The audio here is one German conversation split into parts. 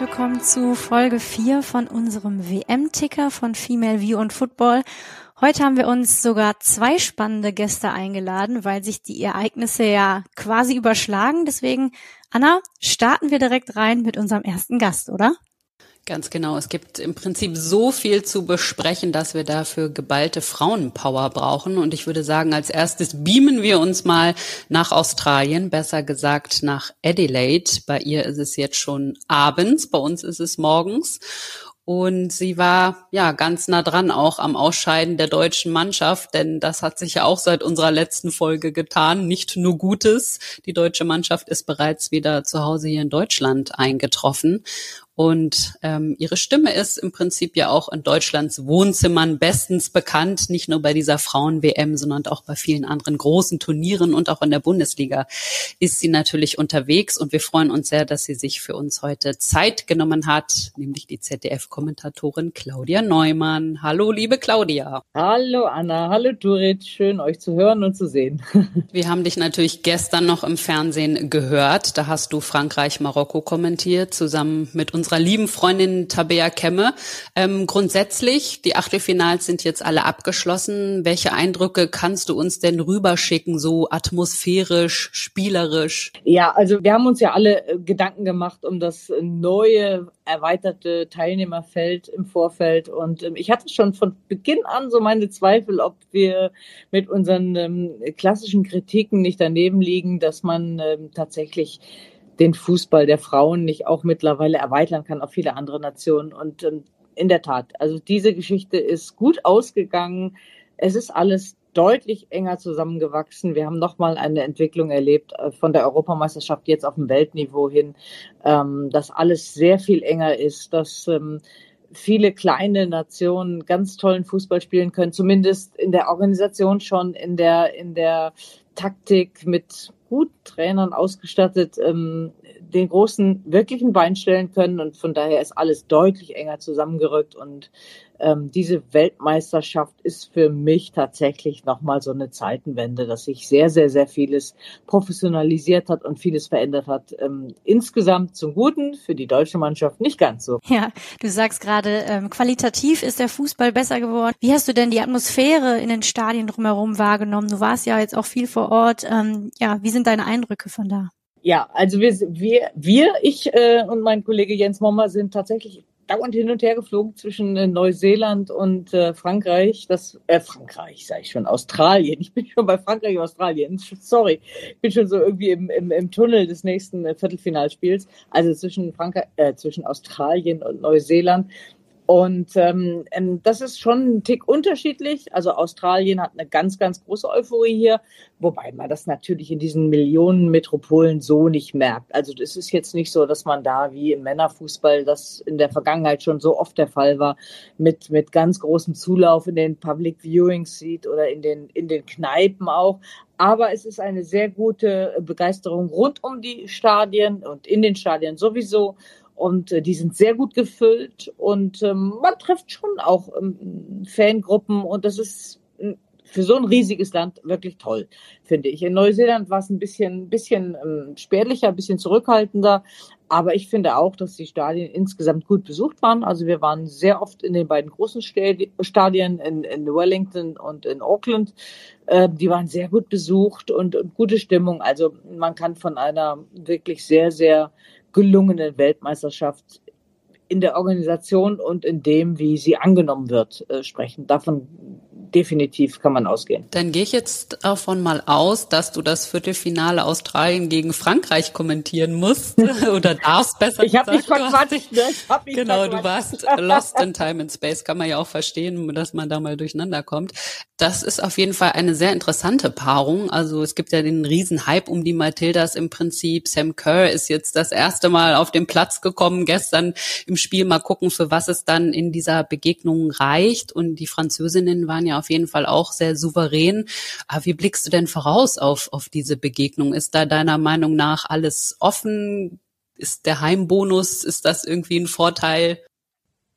willkommen zu Folge 4 von unserem WM-Ticker von Female View und Football. Heute haben wir uns sogar zwei spannende Gäste eingeladen, weil sich die Ereignisse ja quasi überschlagen. Deswegen, Anna, starten wir direkt rein mit unserem ersten Gast, oder? Ganz genau. Es gibt im Prinzip so viel zu besprechen, dass wir dafür geballte Frauenpower brauchen. Und ich würde sagen, als erstes beamen wir uns mal nach Australien, besser gesagt nach Adelaide. Bei ihr ist es jetzt schon abends, bei uns ist es morgens. Und sie war ja ganz nah dran auch am Ausscheiden der deutschen Mannschaft, denn das hat sich ja auch seit unserer letzten Folge getan. Nicht nur Gutes. Die deutsche Mannschaft ist bereits wieder zu Hause hier in Deutschland eingetroffen. Und ähm, ihre Stimme ist im Prinzip ja auch in Deutschlands Wohnzimmern bestens bekannt, nicht nur bei dieser Frauen-WM, sondern auch bei vielen anderen großen Turnieren und auch in der Bundesliga ist sie natürlich unterwegs. Und wir freuen uns sehr, dass sie sich für uns heute Zeit genommen hat, nämlich die ZDF-Kommentatorin Claudia Neumann. Hallo, liebe Claudia. Hallo Anna, hallo Turit, schön euch zu hören und zu sehen. wir haben dich natürlich gestern noch im Fernsehen gehört. Da hast du Frankreich-Marokko kommentiert, zusammen mit unserer lieben Freundin Tabea Kemme. Ähm, grundsätzlich, die Achtelfinals sind jetzt alle abgeschlossen. Welche Eindrücke kannst du uns denn rüberschicken, so atmosphärisch, spielerisch? Ja, also wir haben uns ja alle äh, Gedanken gemacht um das neue erweiterte Teilnehmerfeld im Vorfeld. Und ähm, ich hatte schon von Beginn an so meine Zweifel, ob wir mit unseren ähm, klassischen Kritiken nicht daneben liegen, dass man ähm, tatsächlich den Fußball der Frauen nicht auch mittlerweile erweitern kann auf viele andere Nationen. Und ähm, in der Tat, also diese Geschichte ist gut ausgegangen. Es ist alles deutlich enger zusammengewachsen. Wir haben nochmal eine Entwicklung erlebt äh, von der Europameisterschaft jetzt auf dem Weltniveau hin, ähm, dass alles sehr viel enger ist, dass ähm, viele kleine Nationen ganz tollen Fußball spielen können, zumindest in der Organisation schon, in der, in der Taktik mit guten Trainern ausgestattet, ähm, den großen wirklichen Bein stellen können. Und von daher ist alles deutlich enger zusammengerückt. Und ähm, diese Weltmeisterschaft ist für mich tatsächlich nochmal so eine Zeitenwende, dass sich sehr, sehr, sehr vieles professionalisiert hat und vieles verändert hat. Ähm, insgesamt zum Guten, für die deutsche Mannschaft nicht ganz so. Ja, du sagst gerade, ähm, qualitativ ist der Fußball besser geworden. Wie hast du denn die Atmosphäre in den Stadien drumherum wahrgenommen? Du warst ja jetzt auch viel vor Ort. Ähm, ja, wie sind deine Eindrücke von da? Ja, also wir, wir, wir ich äh, und mein Kollege Jens Mommer sind tatsächlich dauernd hin und her geflogen zwischen äh, Neuseeland und äh, Frankreich. Das äh, Frankreich, sage ich schon, Australien. Ich bin schon bei Frankreich und Australien. Sorry, ich bin schon so irgendwie im, im, im Tunnel des nächsten äh, Viertelfinalspiels. Also zwischen Frankreich, äh, zwischen Australien und Neuseeland. Und ähm, ähm, das ist schon ein Tick unterschiedlich. Also Australien hat eine ganz, ganz große Euphorie hier, wobei man das natürlich in diesen Millionen Metropolen so nicht merkt. Also es ist jetzt nicht so, dass man da wie im Männerfußball, das in der Vergangenheit schon so oft der Fall war, mit, mit ganz großem Zulauf in den Public Viewings sieht oder in den, in den Kneipen auch. Aber es ist eine sehr gute Begeisterung rund um die Stadien und in den Stadien sowieso und äh, die sind sehr gut gefüllt und ähm, man trifft schon auch ähm, Fangruppen und das ist äh, für so ein riesiges Land wirklich toll, finde ich. In Neuseeland war es ein bisschen, bisschen ähm, spärlicher, ein bisschen zurückhaltender, aber ich finde auch, dass die Stadien insgesamt gut besucht waren. Also wir waren sehr oft in den beiden großen Stadien in, in Wellington und in Auckland. Äh, die waren sehr gut besucht und, und gute Stimmung. Also man kann von einer wirklich sehr, sehr gelungenen Weltmeisterschaft in der Organisation und in dem, wie sie angenommen wird, äh, sprechen. Davon definitiv kann man ausgehen. Dann gehe ich jetzt davon mal aus, dass du das Viertelfinale Australien gegen Frankreich kommentieren musst oder darfst besser Ich habe mich verquatscht. Ne? Ich hab mich genau, du warst lost in time and space. Kann man ja auch verstehen, dass man da mal durcheinander kommt. Das ist auf jeden Fall eine sehr interessante Paarung. Also es gibt ja den riesen Hype um die Matildas im Prinzip. Sam Kerr ist jetzt das erste Mal auf den Platz gekommen gestern im Spiel. Mal gucken, für was es dann in dieser Begegnung reicht. Und die Französinnen waren ja auf jeden Fall auch sehr souverän. Aber wie blickst du denn voraus auf, auf diese Begegnung? Ist da deiner Meinung nach alles offen? Ist der Heimbonus, ist das irgendwie ein Vorteil?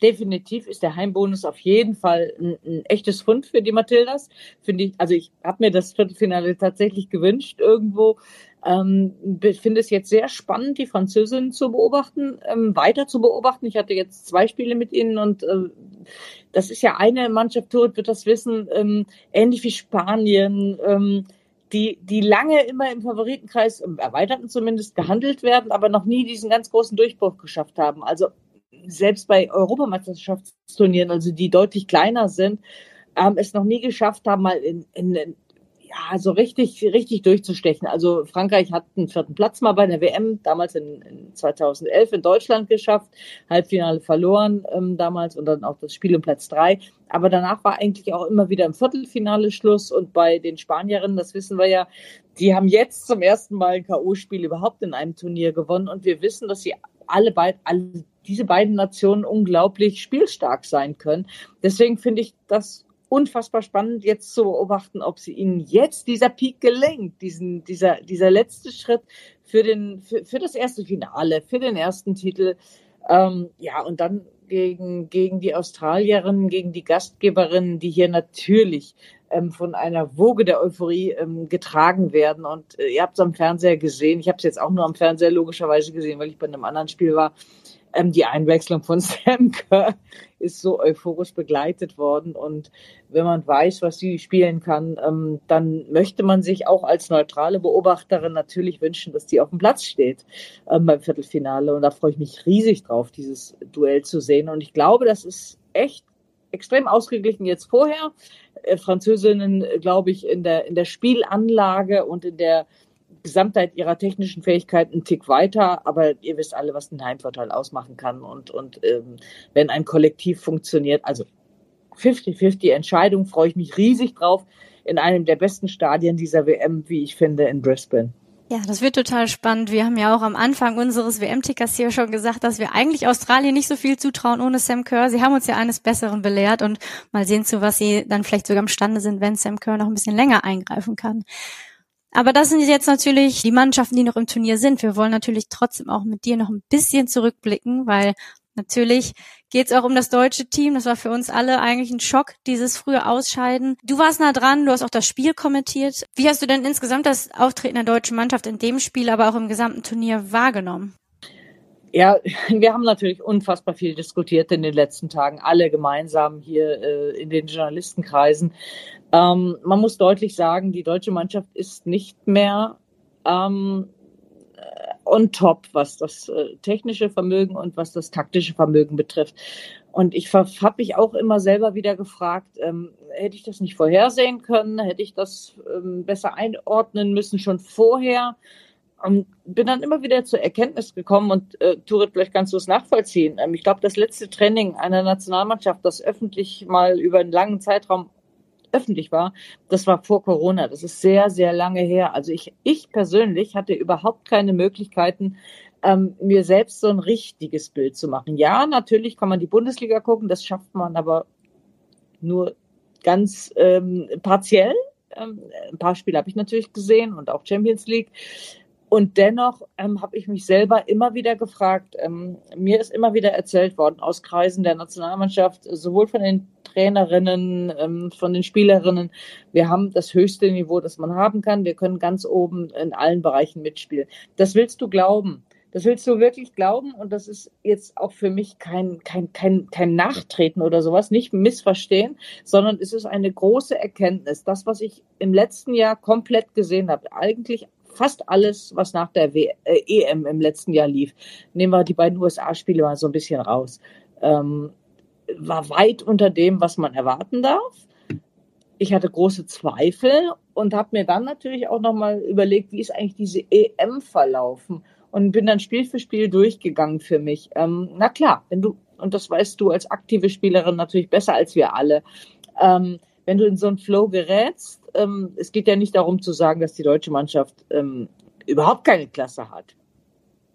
Definitiv ist der Heimbonus auf jeden Fall ein, ein echtes Fund für die Matildas. Finde ich, also ich habe mir das Viertelfinale tatsächlich gewünscht irgendwo. Ähm, finde es jetzt sehr spannend, die Französinnen zu beobachten, ähm, weiter zu beobachten. Ich hatte jetzt zwei Spiele mit ihnen und äh, das ist ja eine Mannschaft, Turet wird das wissen, ähm, ähnlich wie Spanien, ähm, die, die lange immer im Favoritenkreis, im erweiterten zumindest, gehandelt werden, aber noch nie diesen ganz großen Durchbruch geschafft haben. Also selbst bei Europameisterschaftsturnieren, also die deutlich kleiner sind, ähm, es noch nie geschafft haben, mal in, in, ja, so richtig, richtig durchzustechen. Also Frankreich hat einen vierten Platz mal bei der WM, damals in, in 2011 in Deutschland geschafft, Halbfinale verloren ähm, damals und dann auch das Spiel um Platz drei. Aber danach war eigentlich auch immer wieder im Viertelfinale Schluss und bei den Spanierinnen, das wissen wir ja, die haben jetzt zum ersten Mal ein K.O.-Spiel überhaupt in einem Turnier gewonnen und wir wissen, dass sie alle beide, alle diese beiden Nationen unglaublich spielstark sein können. Deswegen finde ich das unfassbar spannend, jetzt zu beobachten, ob sie ihnen jetzt dieser Peak gelingt, diesen, dieser, dieser letzte Schritt für, den, für, für das erste Finale, für den ersten Titel. Ähm, ja, und dann gegen, gegen die Australierinnen, gegen die Gastgeberinnen, die hier natürlich ähm, von einer Woge der Euphorie ähm, getragen werden. Und äh, ihr habt es am Fernseher gesehen. Ich habe es jetzt auch nur am Fernseher logischerweise gesehen, weil ich bei einem anderen Spiel war. Ähm, die Einwechslung von Sam Kerr ist so euphorisch begleitet worden. Und wenn man weiß, was sie spielen kann, ähm, dann möchte man sich auch als neutrale Beobachterin natürlich wünschen, dass die auf dem Platz steht ähm, beim Viertelfinale. Und da freue ich mich riesig drauf, dieses Duell zu sehen. Und ich glaube, das ist echt extrem ausgeglichen jetzt vorher. Äh, Französinnen, glaube ich, in der, in der Spielanlage und in der Gesamtheit ihrer technischen Fähigkeiten einen Tick weiter, aber ihr wisst alle, was ein Heimvorteil ausmachen kann. Und, und ähm, wenn ein Kollektiv funktioniert, also 50-50 Entscheidung, freue ich mich riesig drauf in einem der besten Stadien dieser WM, wie ich finde, in Brisbane. Ja, das wird total spannend. Wir haben ja auch am Anfang unseres WM-Tickers hier schon gesagt, dass wir eigentlich Australien nicht so viel zutrauen ohne Sam Kerr. Sie haben uns ja eines Besseren belehrt und mal sehen, zu was sie dann vielleicht sogar imstande sind, wenn Sam Kerr noch ein bisschen länger eingreifen kann. Aber das sind jetzt natürlich die Mannschaften, die noch im Turnier sind. Wir wollen natürlich trotzdem auch mit dir noch ein bisschen zurückblicken, weil natürlich geht es auch um das deutsche Team. Das war für uns alle eigentlich ein Schock, dieses frühe Ausscheiden. Du warst nah dran, du hast auch das Spiel kommentiert. Wie hast du denn insgesamt das Auftreten der deutschen Mannschaft in dem Spiel, aber auch im gesamten Turnier wahrgenommen? Ja, wir haben natürlich unfassbar viel diskutiert in den letzten Tagen, alle gemeinsam hier äh, in den Journalistenkreisen. Ähm, man muss deutlich sagen, die deutsche Mannschaft ist nicht mehr ähm, on top, was das äh, technische Vermögen und was das taktische Vermögen betrifft. Und ich habe mich auch immer selber wieder gefragt, ähm, hätte ich das nicht vorhersehen können, hätte ich das ähm, besser einordnen müssen schon vorher. Und bin dann immer wieder zur Erkenntnis gekommen und äh, Turit, vielleicht kannst du es nachvollziehen. Ähm, ich glaube, das letzte Training einer Nationalmannschaft, das öffentlich mal über einen langen Zeitraum öffentlich war, das war vor Corona. Das ist sehr, sehr lange her. Also ich, ich persönlich hatte überhaupt keine Möglichkeiten, ähm, mir selbst so ein richtiges Bild zu machen. Ja, natürlich kann man die Bundesliga gucken, das schafft man aber nur ganz ähm, partiell. Ähm, ein paar Spiele habe ich natürlich gesehen und auch Champions League. Und dennoch ähm, habe ich mich selber immer wieder gefragt, ähm, mir ist immer wieder erzählt worden aus Kreisen der Nationalmannschaft, sowohl von den Trainerinnen, ähm, von den Spielerinnen, wir haben das höchste Niveau, das man haben kann. Wir können ganz oben in allen Bereichen mitspielen. Das willst du glauben. Das willst du wirklich glauben und das ist jetzt auch für mich kein, kein, kein, kein Nachtreten oder sowas, nicht missverstehen, sondern es ist eine große Erkenntnis. Das, was ich im letzten Jahr komplett gesehen habe, eigentlich fast alles, was nach der w äh, EM im letzten Jahr lief, nehmen wir die beiden USA-Spiele mal so ein bisschen raus, ähm, war weit unter dem, was man erwarten darf. Ich hatte große Zweifel und habe mir dann natürlich auch nochmal überlegt, wie ist eigentlich diese EM verlaufen und bin dann Spiel für Spiel durchgegangen für mich. Ähm, na klar, wenn du, und das weißt du als aktive Spielerin natürlich besser als wir alle, ähm, wenn du in so einen Flow gerätst, ähm, es geht ja nicht darum zu sagen, dass die deutsche Mannschaft ähm, überhaupt keine Klasse hat.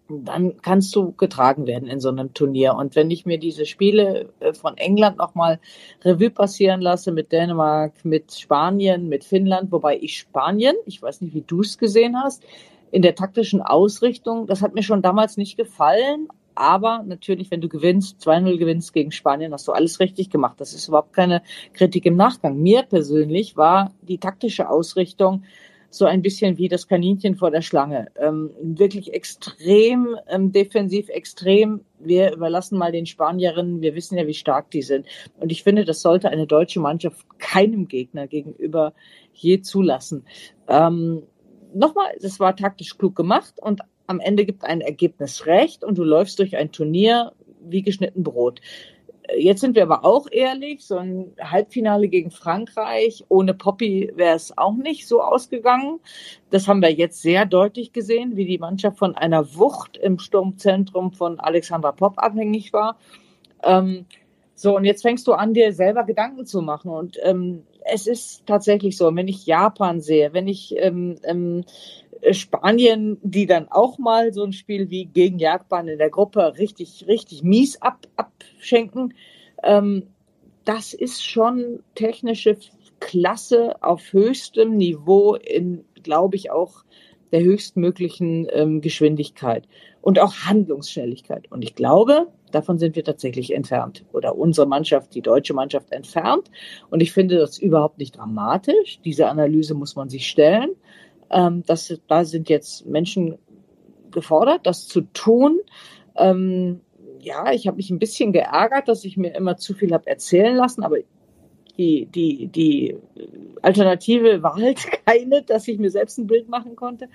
Dann kannst du getragen werden in so einem Turnier. Und wenn ich mir diese Spiele äh, von England nochmal Revue passieren lasse mit Dänemark, mit Spanien, mit Finnland, wobei ich Spanien, ich weiß nicht, wie du es gesehen hast, in der taktischen Ausrichtung, das hat mir schon damals nicht gefallen, aber natürlich, wenn du gewinnst, 2-0 gewinnst gegen Spanien, hast du alles richtig gemacht. Das ist überhaupt keine Kritik im Nachgang. Mir persönlich war die taktische Ausrichtung so ein bisschen wie das Kaninchen vor der Schlange. Ähm, wirklich extrem ähm, defensiv, extrem. Wir überlassen mal den Spanierinnen. Wir wissen ja, wie stark die sind. Und ich finde, das sollte eine deutsche Mannschaft keinem Gegner gegenüber je zulassen. Ähm, Nochmal, das war taktisch klug gemacht und am Ende gibt ein Ergebnis recht und du läufst durch ein Turnier wie geschnitten Brot. Jetzt sind wir aber auch ehrlich, so ein Halbfinale gegen Frankreich ohne Poppy wäre es auch nicht so ausgegangen. Das haben wir jetzt sehr deutlich gesehen, wie die Mannschaft von einer Wucht im Sturmzentrum von Alexandra Popp abhängig war. Ähm, so, und jetzt fängst du an, dir selber Gedanken zu machen. Und ähm, es ist tatsächlich so, wenn ich Japan sehe, wenn ich ähm, ähm, Spanien, die dann auch mal so ein Spiel wie gegen Japan in der Gruppe richtig, richtig mies ab, abschenken. Ähm, das ist schon technische Klasse auf höchstem Niveau in, glaube ich, auch der höchstmöglichen ähm, Geschwindigkeit und auch Handlungsschnelligkeit. Und ich glaube, davon sind wir tatsächlich entfernt oder unsere Mannschaft, die deutsche Mannschaft entfernt. Und ich finde das überhaupt nicht dramatisch. Diese Analyse muss man sich stellen. Ähm, das, da sind jetzt Menschen gefordert, das zu tun. Ähm, ja, ich habe mich ein bisschen geärgert, dass ich mir immer zu viel habe erzählen lassen, aber die, die, die Alternative war halt keine, dass ich mir selbst ein Bild machen konnte.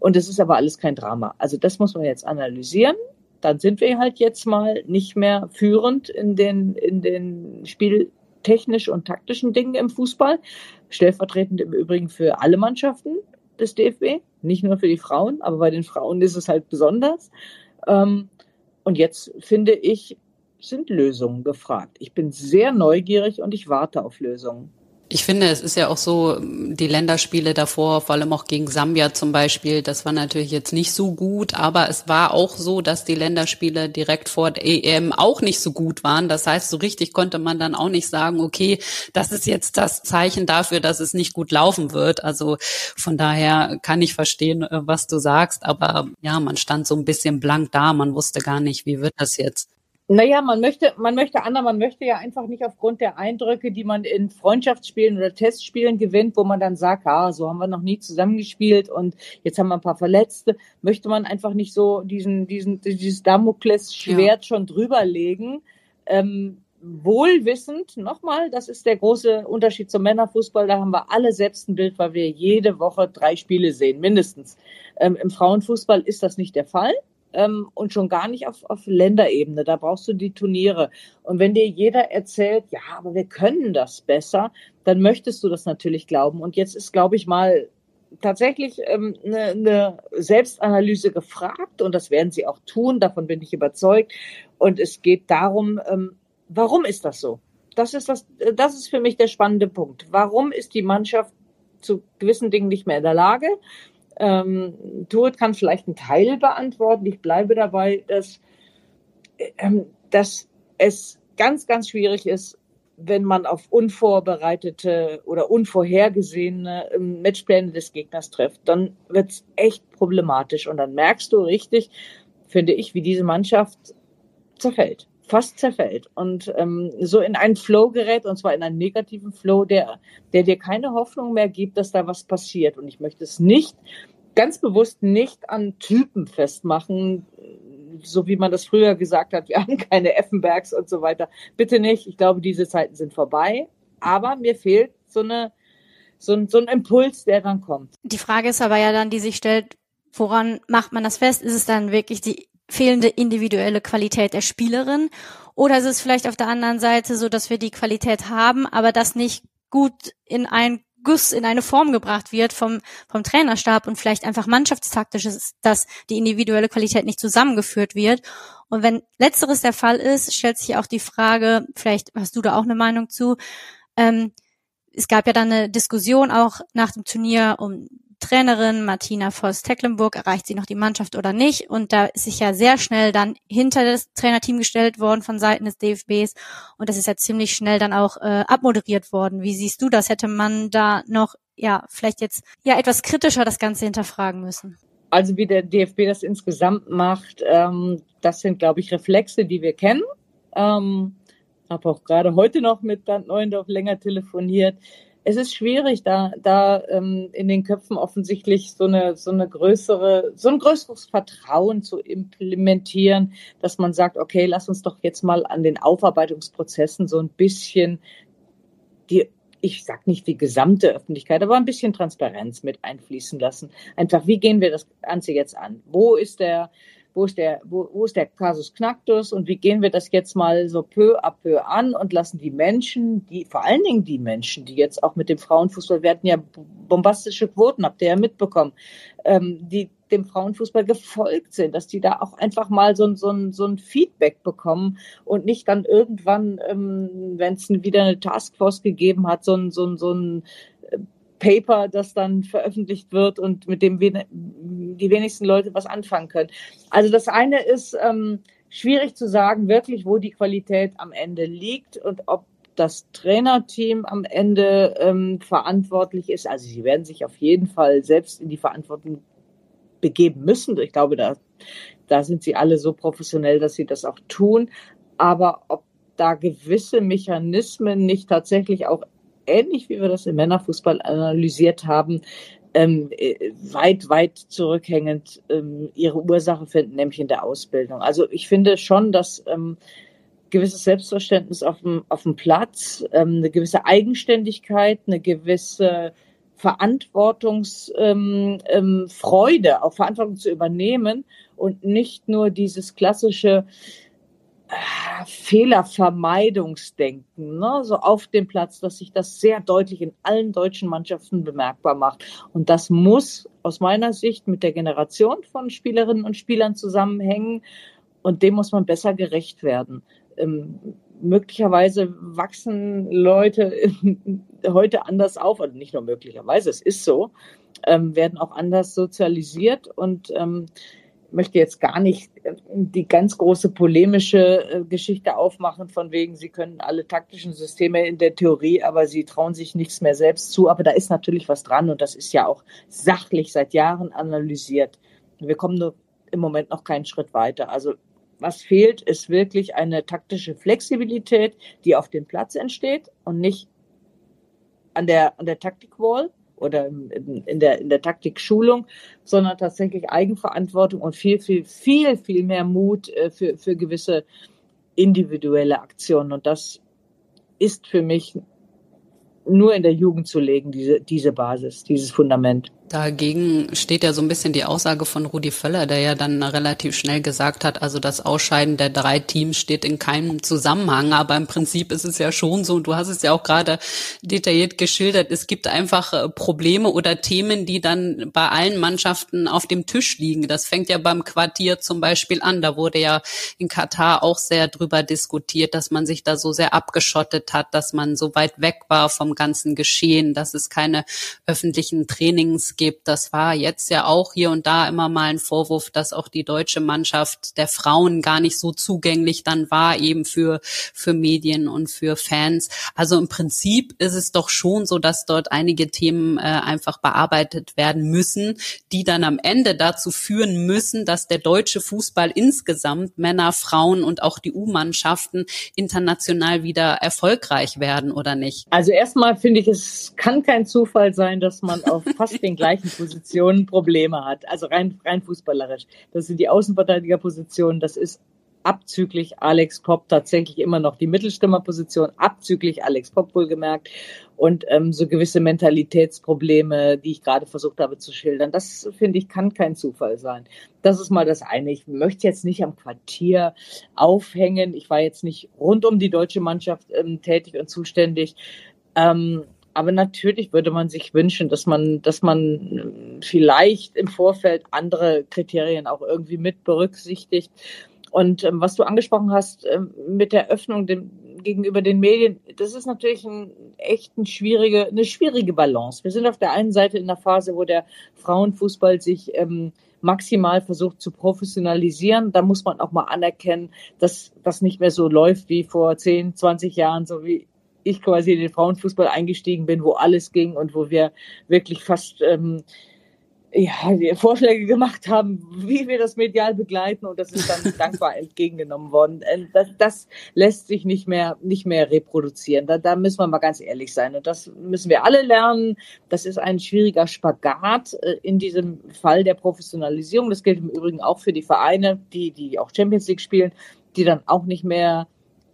Und es ist aber alles kein Drama. Also das muss man jetzt analysieren. Dann sind wir halt jetzt mal nicht mehr führend in den, in den spieltechnisch und taktischen Dingen im Fußball. Stellvertretend im Übrigen für alle Mannschaften des DFB, nicht nur für die Frauen, aber bei den Frauen ist es halt besonders. Ähm, und jetzt finde ich, sind Lösungen gefragt. Ich bin sehr neugierig und ich warte auf Lösungen. Ich finde, es ist ja auch so, die Länderspiele davor, vor allem auch gegen Sambia zum Beispiel, das war natürlich jetzt nicht so gut, aber es war auch so, dass die Länderspiele direkt vor der EM auch nicht so gut waren. Das heißt, so richtig konnte man dann auch nicht sagen, okay, das ist jetzt das Zeichen dafür, dass es nicht gut laufen wird. Also von daher kann ich verstehen, äh, was du sagst, aber ja, man stand so ein bisschen blank da, man wusste gar nicht, wie wird das jetzt. Naja, man möchte, man möchte, Anna, man möchte ja einfach nicht aufgrund der Eindrücke, die man in Freundschaftsspielen oder Testspielen gewinnt, wo man dann sagt, ah, so haben wir noch nie zusammengespielt und jetzt haben wir ein paar Verletzte, möchte man einfach nicht so diesen, diesen, dieses Damoklesschwert ja. schon drüberlegen. Ähm, wohlwissend, nochmal, das ist der große Unterschied zum Männerfußball, da haben wir alle selbst ein Bild, weil wir jede Woche drei Spiele sehen, mindestens. Ähm, Im Frauenfußball ist das nicht der Fall ähm, und schon gar nicht auf, auf Länderebene. Da brauchst du die Turniere. Und wenn dir jeder erzählt, ja, aber wir können das besser, dann möchtest du das natürlich glauben. Und jetzt ist, glaube ich, mal tatsächlich ähm, eine, eine Selbstanalyse gefragt und das werden sie auch tun, davon bin ich überzeugt. Und es geht darum, ähm, warum ist das so? Das ist das, das ist für mich der spannende Punkt. Warum ist die Mannschaft zu gewissen Dingen nicht mehr in der Lage? Ähm, Turit kann vielleicht einen Teil beantworten. Ich bleibe dabei, dass, ähm, dass es ganz, ganz schwierig ist, wenn man auf unvorbereitete oder unvorhergesehene ähm, Matchpläne des Gegners trifft. Dann wird es echt problematisch. Und dann merkst du richtig, finde ich, wie diese Mannschaft zerfällt fast zerfällt und ähm, so in einen Flow gerät, und zwar in einen negativen Flow, der, der dir keine Hoffnung mehr gibt, dass da was passiert. Und ich möchte es nicht, ganz bewusst nicht an Typen festmachen, so wie man das früher gesagt hat, wir haben keine Effenbergs und so weiter. Bitte nicht, ich glaube, diese Zeiten sind vorbei. Aber mir fehlt so eine so ein, so ein Impuls, der dann kommt. Die Frage ist aber ja dann, die sich stellt, woran macht man das fest? Ist es dann wirklich die fehlende individuelle Qualität der Spielerin? Oder ist es vielleicht auf der anderen Seite so, dass wir die Qualität haben, aber das nicht gut in ein Guss in eine Form gebracht wird vom, vom Trainerstab und vielleicht einfach mannschaftstaktisch ist, dass die individuelle Qualität nicht zusammengeführt wird. Und wenn letzteres der Fall ist, stellt sich auch die Frage, vielleicht hast du da auch eine Meinung zu, ähm, es gab ja dann eine Diskussion auch nach dem Turnier um Trainerin Martina Voss-Tecklenburg, erreicht sie noch die Mannschaft oder nicht? Und da ist sich ja sehr schnell dann hinter das Trainerteam gestellt worden von Seiten des DFBs. Und das ist ja ziemlich schnell dann auch äh, abmoderiert worden. Wie siehst du das? Hätte man da noch, ja, vielleicht jetzt ja etwas kritischer das Ganze hinterfragen müssen? Also wie der DFB das insgesamt macht, ähm, das sind, glaube ich, Reflexe, die wir kennen. Ähm, habe auch gerade heute noch mit Bernd Neuendorf länger telefoniert es ist schwierig, da, da ähm, in den Köpfen offensichtlich so eine, so eine größere, so ein größeres Vertrauen zu implementieren, dass man sagt, okay, lass uns doch jetzt mal an den Aufarbeitungsprozessen so ein bisschen die ich sag nicht die gesamte Öffentlichkeit, aber ein bisschen Transparenz mit einfließen lassen. Einfach, wie gehen wir das Ganze jetzt an? Wo ist der, wo ist der, wo, wo ist der Kasus Knacktus und wie gehen wir das jetzt mal so peu à peu an und lassen die Menschen, die, vor allen Dingen die Menschen, die jetzt auch mit dem Frauenfußball, wir hatten ja bombastische Quoten, habt ihr ja mitbekommen, ähm, die dem Frauenfußball gefolgt sind, dass die da auch einfach mal so, so, so ein Feedback bekommen und nicht dann irgendwann, ähm, wenn es wieder eine Taskforce gegeben hat, so ein, so ein, so ein Paper, das dann veröffentlicht wird und mit dem die wenigsten Leute was anfangen können. Also das eine ist ähm, schwierig zu sagen, wirklich, wo die Qualität am Ende liegt und ob das Trainerteam am Ende ähm, verantwortlich ist. Also sie werden sich auf jeden Fall selbst in die Verantwortung begeben müssen. Ich glaube, da, da sind sie alle so professionell, dass sie das auch tun. Aber ob da gewisse Mechanismen nicht tatsächlich auch ähnlich wie wir das im Männerfußball analysiert haben, ähm, äh, weit, weit zurückhängend ähm, ihre Ursache finden, nämlich in der Ausbildung. Also ich finde schon, dass ähm, gewisses Selbstverständnis auf dem, auf dem Platz, ähm, eine gewisse Eigenständigkeit, eine gewisse Verantwortungsfreude, ähm, ähm, auch Verantwortung zu übernehmen und nicht nur dieses klassische Fehlervermeidungsdenken, ne? so auf dem Platz, dass sich das sehr deutlich in allen deutschen Mannschaften bemerkbar macht. Und das muss aus meiner Sicht mit der Generation von Spielerinnen und Spielern zusammenhängen. Und dem muss man besser gerecht werden. Ähm, möglicherweise wachsen Leute heute anders auf, also nicht nur möglicherweise, es ist so, ähm, werden auch anders sozialisiert und ähm, möchte jetzt gar nicht äh, die ganz große polemische äh, Geschichte aufmachen, von wegen, sie können alle taktischen Systeme in der Theorie, aber sie trauen sich nichts mehr selbst zu. Aber da ist natürlich was dran und das ist ja auch sachlich seit Jahren analysiert. Wir kommen nur im Moment noch keinen Schritt weiter. Also was fehlt, ist wirklich eine taktische Flexibilität, die auf dem Platz entsteht und nicht an der, an der Taktikwall oder in, der, in der Taktikschulung, sondern tatsächlich Eigenverantwortung und viel, viel, viel, viel mehr Mut äh, für, für gewisse individuelle Aktionen. Und das ist für mich nur in der Jugend zu legen, diese, diese Basis, dieses Fundament. Dagegen steht ja so ein bisschen die Aussage von Rudi Völler, der ja dann relativ schnell gesagt hat, also das Ausscheiden der drei Teams steht in keinem Zusammenhang, aber im Prinzip ist es ja schon so, und du hast es ja auch gerade detailliert geschildert, es gibt einfach äh, Probleme oder Themen, die dann bei allen Mannschaften auf dem Tisch liegen. Das fängt ja beim Quartier zum Beispiel an, da wurde ja in Katar auch sehr drüber diskutiert, dass man sich da so sehr abgeschottet hat, dass man so weit weg war vom ganzen Geschehen, dass es keine öffentlichen Trainings gibt. Das war jetzt ja auch hier und da immer mal ein Vorwurf, dass auch die deutsche Mannschaft der Frauen gar nicht so zugänglich dann war, eben für, für Medien und für Fans. Also im Prinzip ist es doch schon so, dass dort einige Themen äh, einfach bearbeitet werden müssen, die dann am Ende dazu führen müssen, dass der deutsche Fußball insgesamt Männer, Frauen und auch die U-Mannschaften international wieder erfolgreich werden oder nicht? Also erstmal finde ich, es kann kein Zufall sein, dass man auf fast den gleichen gleichen Positionen Probleme hat. Also rein, rein fußballerisch. Das sind die Außenverteidigerpositionen. Das ist abzüglich Alex Popp tatsächlich immer noch die Mittelstimmerposition, abzüglich Alex Popp wohlgemerkt und ähm, so gewisse Mentalitätsprobleme, die ich gerade versucht habe zu schildern. Das finde ich kann kein Zufall sein. Das ist mal das eine. Ich möchte jetzt nicht am Quartier aufhängen. Ich war jetzt nicht rund um die deutsche Mannschaft ähm, tätig und zuständig. Ähm, aber natürlich würde man sich wünschen, dass man, dass man vielleicht im Vorfeld andere Kriterien auch irgendwie mit berücksichtigt. Und ähm, was du angesprochen hast ähm, mit der Öffnung dem, gegenüber den Medien, das ist natürlich ein, echt ein schwierige, eine schwierige Balance. Wir sind auf der einen Seite in der Phase, wo der Frauenfußball sich ähm, maximal versucht zu professionalisieren. Da muss man auch mal anerkennen, dass das nicht mehr so läuft wie vor 10, 20 Jahren, so wie ich quasi in den Frauenfußball eingestiegen bin, wo alles ging und wo wir wirklich fast ähm, ja, Vorschläge gemacht haben, wie wir das medial begleiten und das ist dann dankbar entgegengenommen worden. Äh, das, das, lässt sich nicht mehr, nicht mehr reproduzieren. Da, da müssen wir mal ganz ehrlich sein und das müssen wir alle lernen. Das ist ein schwieriger Spagat äh, in diesem Fall der Professionalisierung. Das gilt im Übrigen auch für die Vereine, die, die auch Champions League spielen, die dann auch nicht mehr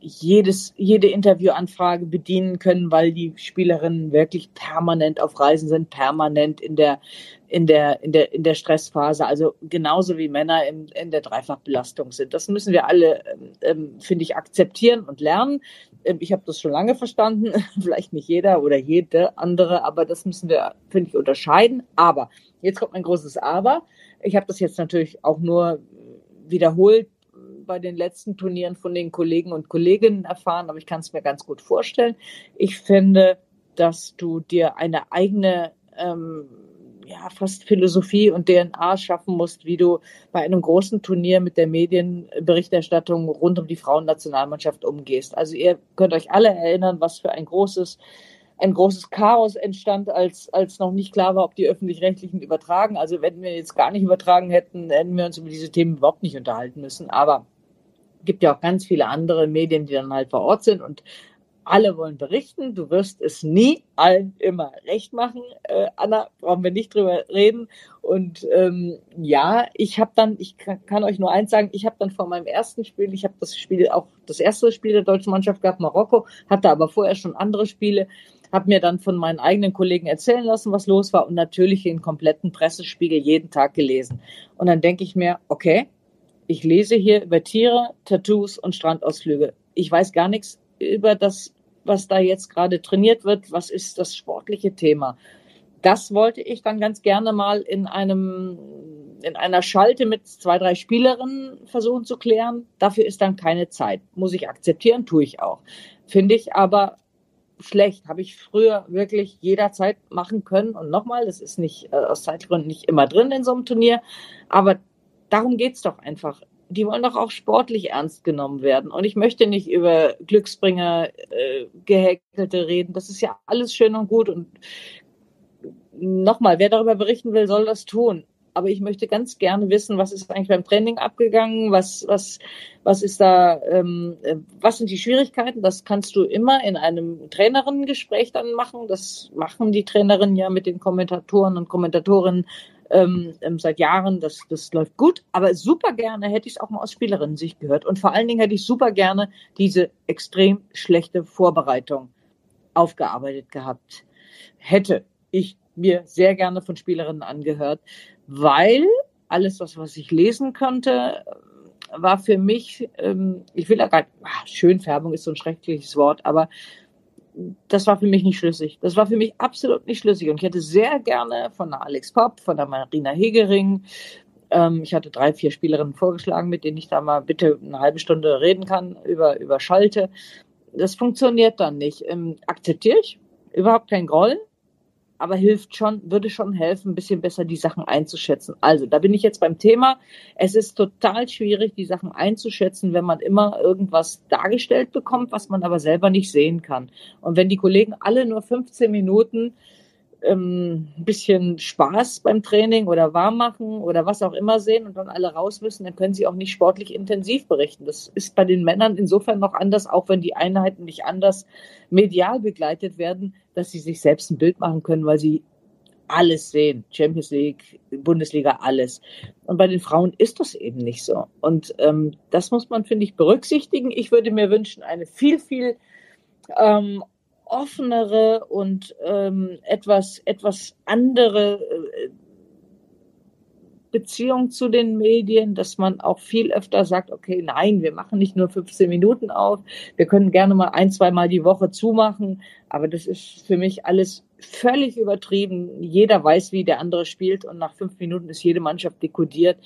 jedes, jede Interviewanfrage bedienen können, weil die Spielerinnen wirklich permanent auf Reisen sind, permanent in der, in der, in der, in der Stressphase, also genauso wie Männer in, in der Dreifachbelastung sind. Das müssen wir alle, ähm, finde ich, akzeptieren und lernen. Ähm, ich habe das schon lange verstanden, vielleicht nicht jeder oder jede andere, aber das müssen wir, finde ich, unterscheiden. Aber jetzt kommt ein großes Aber. Ich habe das jetzt natürlich auch nur wiederholt bei den letzten Turnieren von den Kollegen und Kolleginnen erfahren, aber ich kann es mir ganz gut vorstellen. Ich finde, dass du dir eine eigene ähm, ja, fast Philosophie und DNA schaffen musst, wie du bei einem großen Turnier mit der Medienberichterstattung rund um die Frauennationalmannschaft umgehst. Also ihr könnt euch alle erinnern, was für ein großes ein großes Chaos entstand, als, als noch nicht klar war, ob die öffentlich-rechtlichen übertragen. Also wenn wir jetzt gar nicht übertragen hätten, hätten wir uns über diese Themen überhaupt nicht unterhalten müssen. Aber gibt ja auch ganz viele andere Medien, die dann halt vor Ort sind und alle wollen berichten. Du wirst es nie allen immer recht machen. Äh, Anna, brauchen wir nicht drüber reden. Und ähm, ja, ich habe dann, ich kann, kann, euch nur eins sagen, ich habe dann vor meinem ersten Spiel, ich habe das Spiel auch das erste Spiel der deutschen Mannschaft gehabt, Marokko, hatte aber vorher schon andere Spiele, habe mir dann von meinen eigenen Kollegen erzählen lassen, was los war und natürlich den kompletten Pressespiegel jeden Tag gelesen. Und dann denke ich mir, okay, ich lese hier über Tiere, Tattoos und Strandausflüge. Ich weiß gar nichts über das, was da jetzt gerade trainiert wird. Was ist das sportliche Thema? Das wollte ich dann ganz gerne mal in einem, in einer Schalte mit zwei, drei Spielerinnen versuchen zu klären. Dafür ist dann keine Zeit. Muss ich akzeptieren, tue ich auch. Finde ich aber schlecht. Habe ich früher wirklich jederzeit machen können. Und nochmal, das ist nicht äh, aus Zeitgründen nicht immer drin in so einem Turnier. Aber darum geht's doch einfach. Die wollen doch auch sportlich ernst genommen werden. Und ich möchte nicht über Glücksbringer, äh, Gehäkelte reden. Das ist ja alles schön und gut. Und nochmal, wer darüber berichten will, soll das tun. Aber ich möchte ganz gerne wissen, was ist eigentlich beim Training abgegangen, was, was, was ist da, ähm, was sind die Schwierigkeiten? Das kannst du immer in einem Trainerinnengespräch dann machen. Das machen die Trainerinnen ja mit den Kommentatoren und Kommentatorinnen ähm, ähm, seit Jahren, das, das läuft gut. Aber super gerne hätte ich es auch mal aus Spielerinnen-Sicht gehört. Und vor allen Dingen hätte ich super gerne diese extrem schlechte Vorbereitung aufgearbeitet gehabt. Hätte ich mir sehr gerne von Spielerinnen angehört, weil alles, was, was ich lesen konnte, war für mich, ähm, ich will ja gar nicht, ach, Schönfärbung ist so ein schreckliches Wort, aber das war für mich nicht schlüssig. Das war für mich absolut nicht schlüssig. Und ich hätte sehr gerne von der Alex Popp, von der Marina Hegering, ähm, ich hatte drei, vier Spielerinnen vorgeschlagen, mit denen ich da mal bitte eine halbe Stunde reden kann über, über Schalte. Das funktioniert dann nicht. Ähm, akzeptiere ich. Überhaupt kein Groll aber hilft schon, würde schon helfen, ein bisschen besser die Sachen einzuschätzen. Also, da bin ich jetzt beim Thema. Es ist total schwierig, die Sachen einzuschätzen, wenn man immer irgendwas dargestellt bekommt, was man aber selber nicht sehen kann. Und wenn die Kollegen alle nur 15 Minuten ähm, ein bisschen Spaß beim Training oder warm machen oder was auch immer sehen und dann alle raus müssen, dann können sie auch nicht sportlich intensiv berichten. Das ist bei den Männern insofern noch anders, auch wenn die Einheiten nicht anders medial begleitet werden, dass sie sich selbst ein Bild machen können, weil sie alles sehen. Champions League, Bundesliga, alles. Und bei den Frauen ist das eben nicht so. Und ähm, das muss man, finde ich, berücksichtigen. Ich würde mir wünschen, eine viel, viel ähm, offenere und ähm, etwas, etwas andere äh, Beziehung zu den Medien, dass man auch viel öfter sagt, okay, nein, wir machen nicht nur 15 Minuten auf, wir können gerne mal ein, zwei Mal die Woche zumachen, aber das ist für mich alles völlig übertrieben. Jeder weiß, wie der andere spielt und nach fünf Minuten ist jede Mannschaft dekodiert.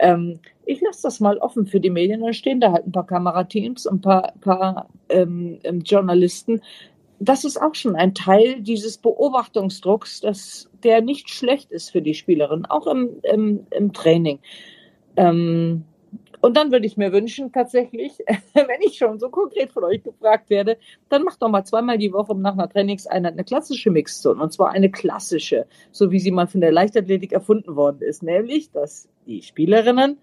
Ähm, ich lasse das mal offen für die Medien, dann stehen da halt ein paar Kamerateams und ein paar, paar ähm, ähm Journalisten, das ist auch schon ein Teil dieses Beobachtungsdrucks, dass der nicht schlecht ist für die Spielerin, auch im, im, im Training. Ähm, Und dann würde ich mir wünschen, tatsächlich, wenn ich schon so konkret von euch gefragt werde, dann macht doch mal zweimal die Woche nach einer Trainingseinheit eine klassische Mixzone. Und zwar eine klassische, so wie sie mal von der Leichtathletik erfunden worden ist. Nämlich, dass die Spielerinnen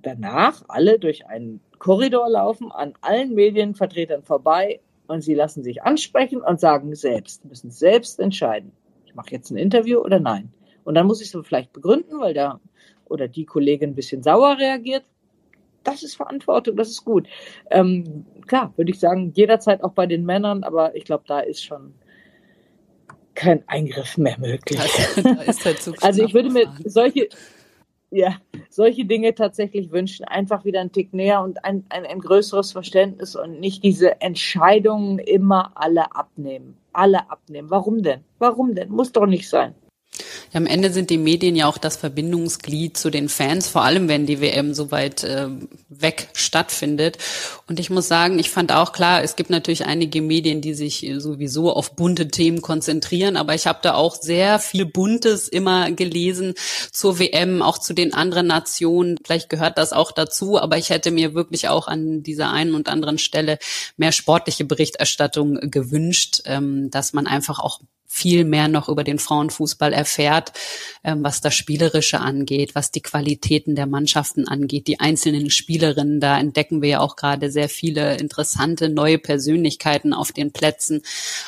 danach alle durch einen Korridor laufen, an allen Medienvertretern vorbei und sie lassen sich ansprechen und sagen selbst, müssen selbst entscheiden. Ich mache jetzt ein Interview oder nein. Und dann muss ich es vielleicht begründen, weil der oder die Kollegin ein bisschen sauer reagiert das ist Verantwortung, das ist gut. Ähm, klar, würde ich sagen, jederzeit auch bei den Männern, aber ich glaube, da ist schon kein Eingriff mehr möglich. also ich würde mir solche, ja, solche Dinge tatsächlich wünschen, einfach wieder einen Tick näher und ein, ein, ein größeres Verständnis und nicht diese Entscheidungen immer alle abnehmen. Alle abnehmen. Warum denn? Warum denn? Muss doch nicht sein. Ja, am Ende sind die Medien ja auch das Verbindungsglied zu den Fans, vor allem wenn die WM so weit äh, weg stattfindet. Und ich muss sagen, ich fand auch klar, es gibt natürlich einige Medien, die sich sowieso auf bunte Themen konzentrieren, aber ich habe da auch sehr viel Buntes immer gelesen zur WM, auch zu den anderen Nationen. Vielleicht gehört das auch dazu, aber ich hätte mir wirklich auch an dieser einen und anderen Stelle mehr sportliche Berichterstattung gewünscht, ähm, dass man einfach auch viel mehr noch über den Frauenfußball erfährt, ähm, was das Spielerische angeht, was die Qualitäten der Mannschaften angeht, die einzelnen Spielerinnen. Da entdecken wir ja auch gerade sehr viele interessante neue Persönlichkeiten auf den Plätzen.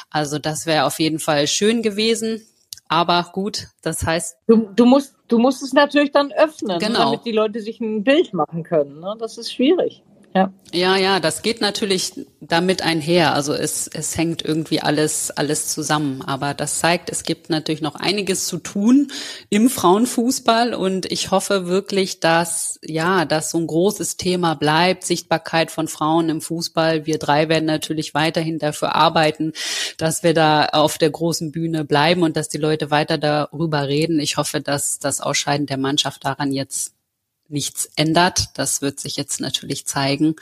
Also das wäre auf jeden Fall schön gewesen. Aber gut, das heißt. Du, du, musst, du musst es natürlich dann öffnen, genau. damit die Leute sich ein Bild machen können. Ne? Das ist schwierig. Ja. ja, ja, das geht natürlich damit einher. Also es, es hängt irgendwie alles, alles zusammen. Aber das zeigt, es gibt natürlich noch einiges zu tun im Frauenfußball. Und ich hoffe wirklich, dass, ja, dass so ein großes Thema bleibt. Sichtbarkeit von Frauen im Fußball. Wir drei werden natürlich weiterhin dafür arbeiten, dass wir da auf der großen Bühne bleiben und dass die Leute weiter darüber reden. Ich hoffe, dass das Ausscheiden der Mannschaft daran jetzt nichts ändert. Das wird sich jetzt natürlich zeigen.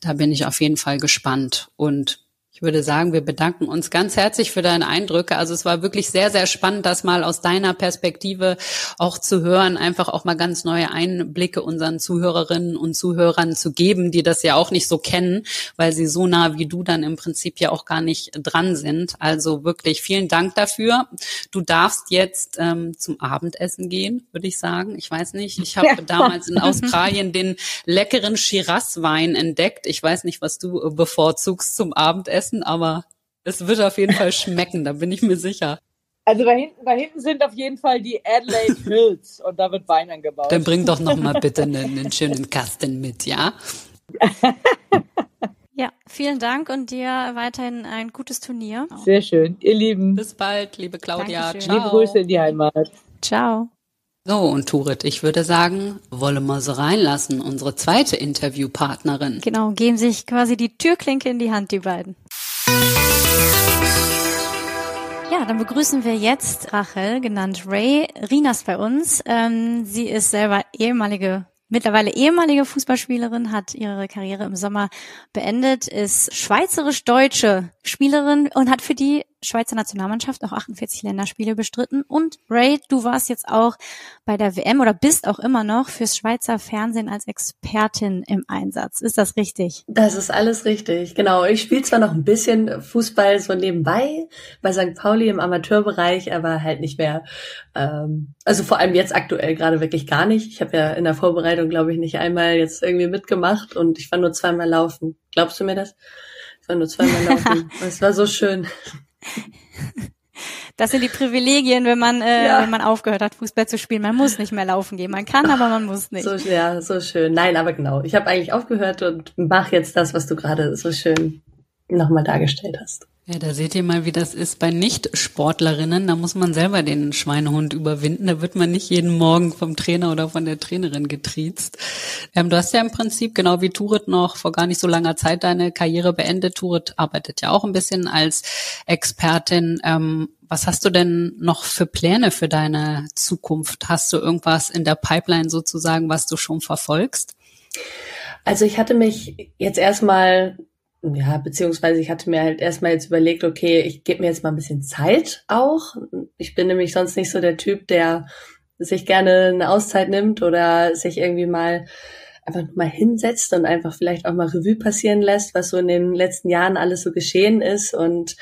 Da bin ich auf jeden Fall gespannt. Und ich würde sagen, wir bedanken uns ganz herzlich für deine Eindrücke. Also es war wirklich sehr, sehr spannend, das mal aus deiner Perspektive auch zu hören, einfach auch mal ganz neue Einblicke unseren Zuhörerinnen und Zuhörern zu geben, die das ja auch nicht so kennen, weil sie so nah wie du dann im Prinzip ja auch gar nicht dran sind. Also wirklich vielen Dank dafür. Du darfst jetzt ähm, zum Abendessen gehen, würde ich sagen. Ich weiß nicht, ich habe ja. damals in Australien den leckeren Shiraz-Wein entdeckt. Ich weiß nicht, was du bevorzugst zum Abendessen essen, aber es wird auf jeden Fall schmecken, da bin ich mir sicher. Also da hinten, da hinten sind auf jeden Fall die Adelaide Hills und da wird Wein angebaut. Dann bring doch noch mal bitte einen, einen schönen Kasten mit, ja? Ja, vielen Dank und dir weiterhin ein gutes Turnier. Sehr schön, ihr Lieben. Bis bald, liebe Claudia. Dankeschön. Ciao. Liebe Grüße in die Heimat. Ciao. So, und Turit, ich würde sagen, wollen wir sie reinlassen, unsere zweite Interviewpartnerin. Genau, geben sich quasi die Türklinke in die Hand, die beiden. Ja, dann begrüßen wir jetzt Rachel, genannt Ray Rinas bei uns. Ähm, sie ist selber ehemalige mittlerweile ehemalige Fußballspielerin, hat ihre Karriere im Sommer beendet, ist schweizerisch-deutsche Spielerin und hat für die Schweizer Nationalmannschaft auch 48 Länderspiele bestritten. Und Ray, du warst jetzt auch bei der WM oder bist auch immer noch fürs Schweizer Fernsehen als Expertin im Einsatz. Ist das richtig? Das ist alles richtig. Genau. Ich spiele zwar noch ein bisschen Fußball so nebenbei bei St. Pauli im Amateurbereich, aber halt nicht mehr. Ähm, also vor allem jetzt aktuell gerade wirklich gar nicht. Ich habe ja in der Vorbereitung, glaube ich, nicht einmal jetzt irgendwie mitgemacht und ich war nur zweimal laufen. Glaubst du mir das? Ich war nur zweimal laufen. Es war so schön. Das sind die Privilegien, wenn man, äh, ja. wenn man aufgehört hat, Fußball zu spielen. Man muss nicht mehr laufen gehen. Man kann, aber man muss nicht. So, ja, so schön. Nein, aber genau. Ich habe eigentlich aufgehört und mache jetzt das, was du gerade so schön nochmal dargestellt hast. Ja, da seht ihr mal, wie das ist bei Nicht-Sportlerinnen. Da muss man selber den Schweinehund überwinden. Da wird man nicht jeden Morgen vom Trainer oder von der Trainerin getriezt. Ähm, du hast ja im Prinzip, genau wie Turit noch vor gar nicht so langer Zeit deine Karriere beendet. Turit arbeitet ja auch ein bisschen als Expertin. Ähm, was hast du denn noch für Pläne für deine Zukunft? Hast du irgendwas in der Pipeline sozusagen, was du schon verfolgst? Also ich hatte mich jetzt erstmal ja, beziehungsweise ich hatte mir halt erstmal jetzt überlegt, okay, ich gebe mir jetzt mal ein bisschen Zeit auch. Ich bin nämlich sonst nicht so der Typ, der sich gerne eine Auszeit nimmt oder sich irgendwie mal einfach mal hinsetzt und einfach vielleicht auch mal Revue passieren lässt, was so in den letzten Jahren alles so geschehen ist. Und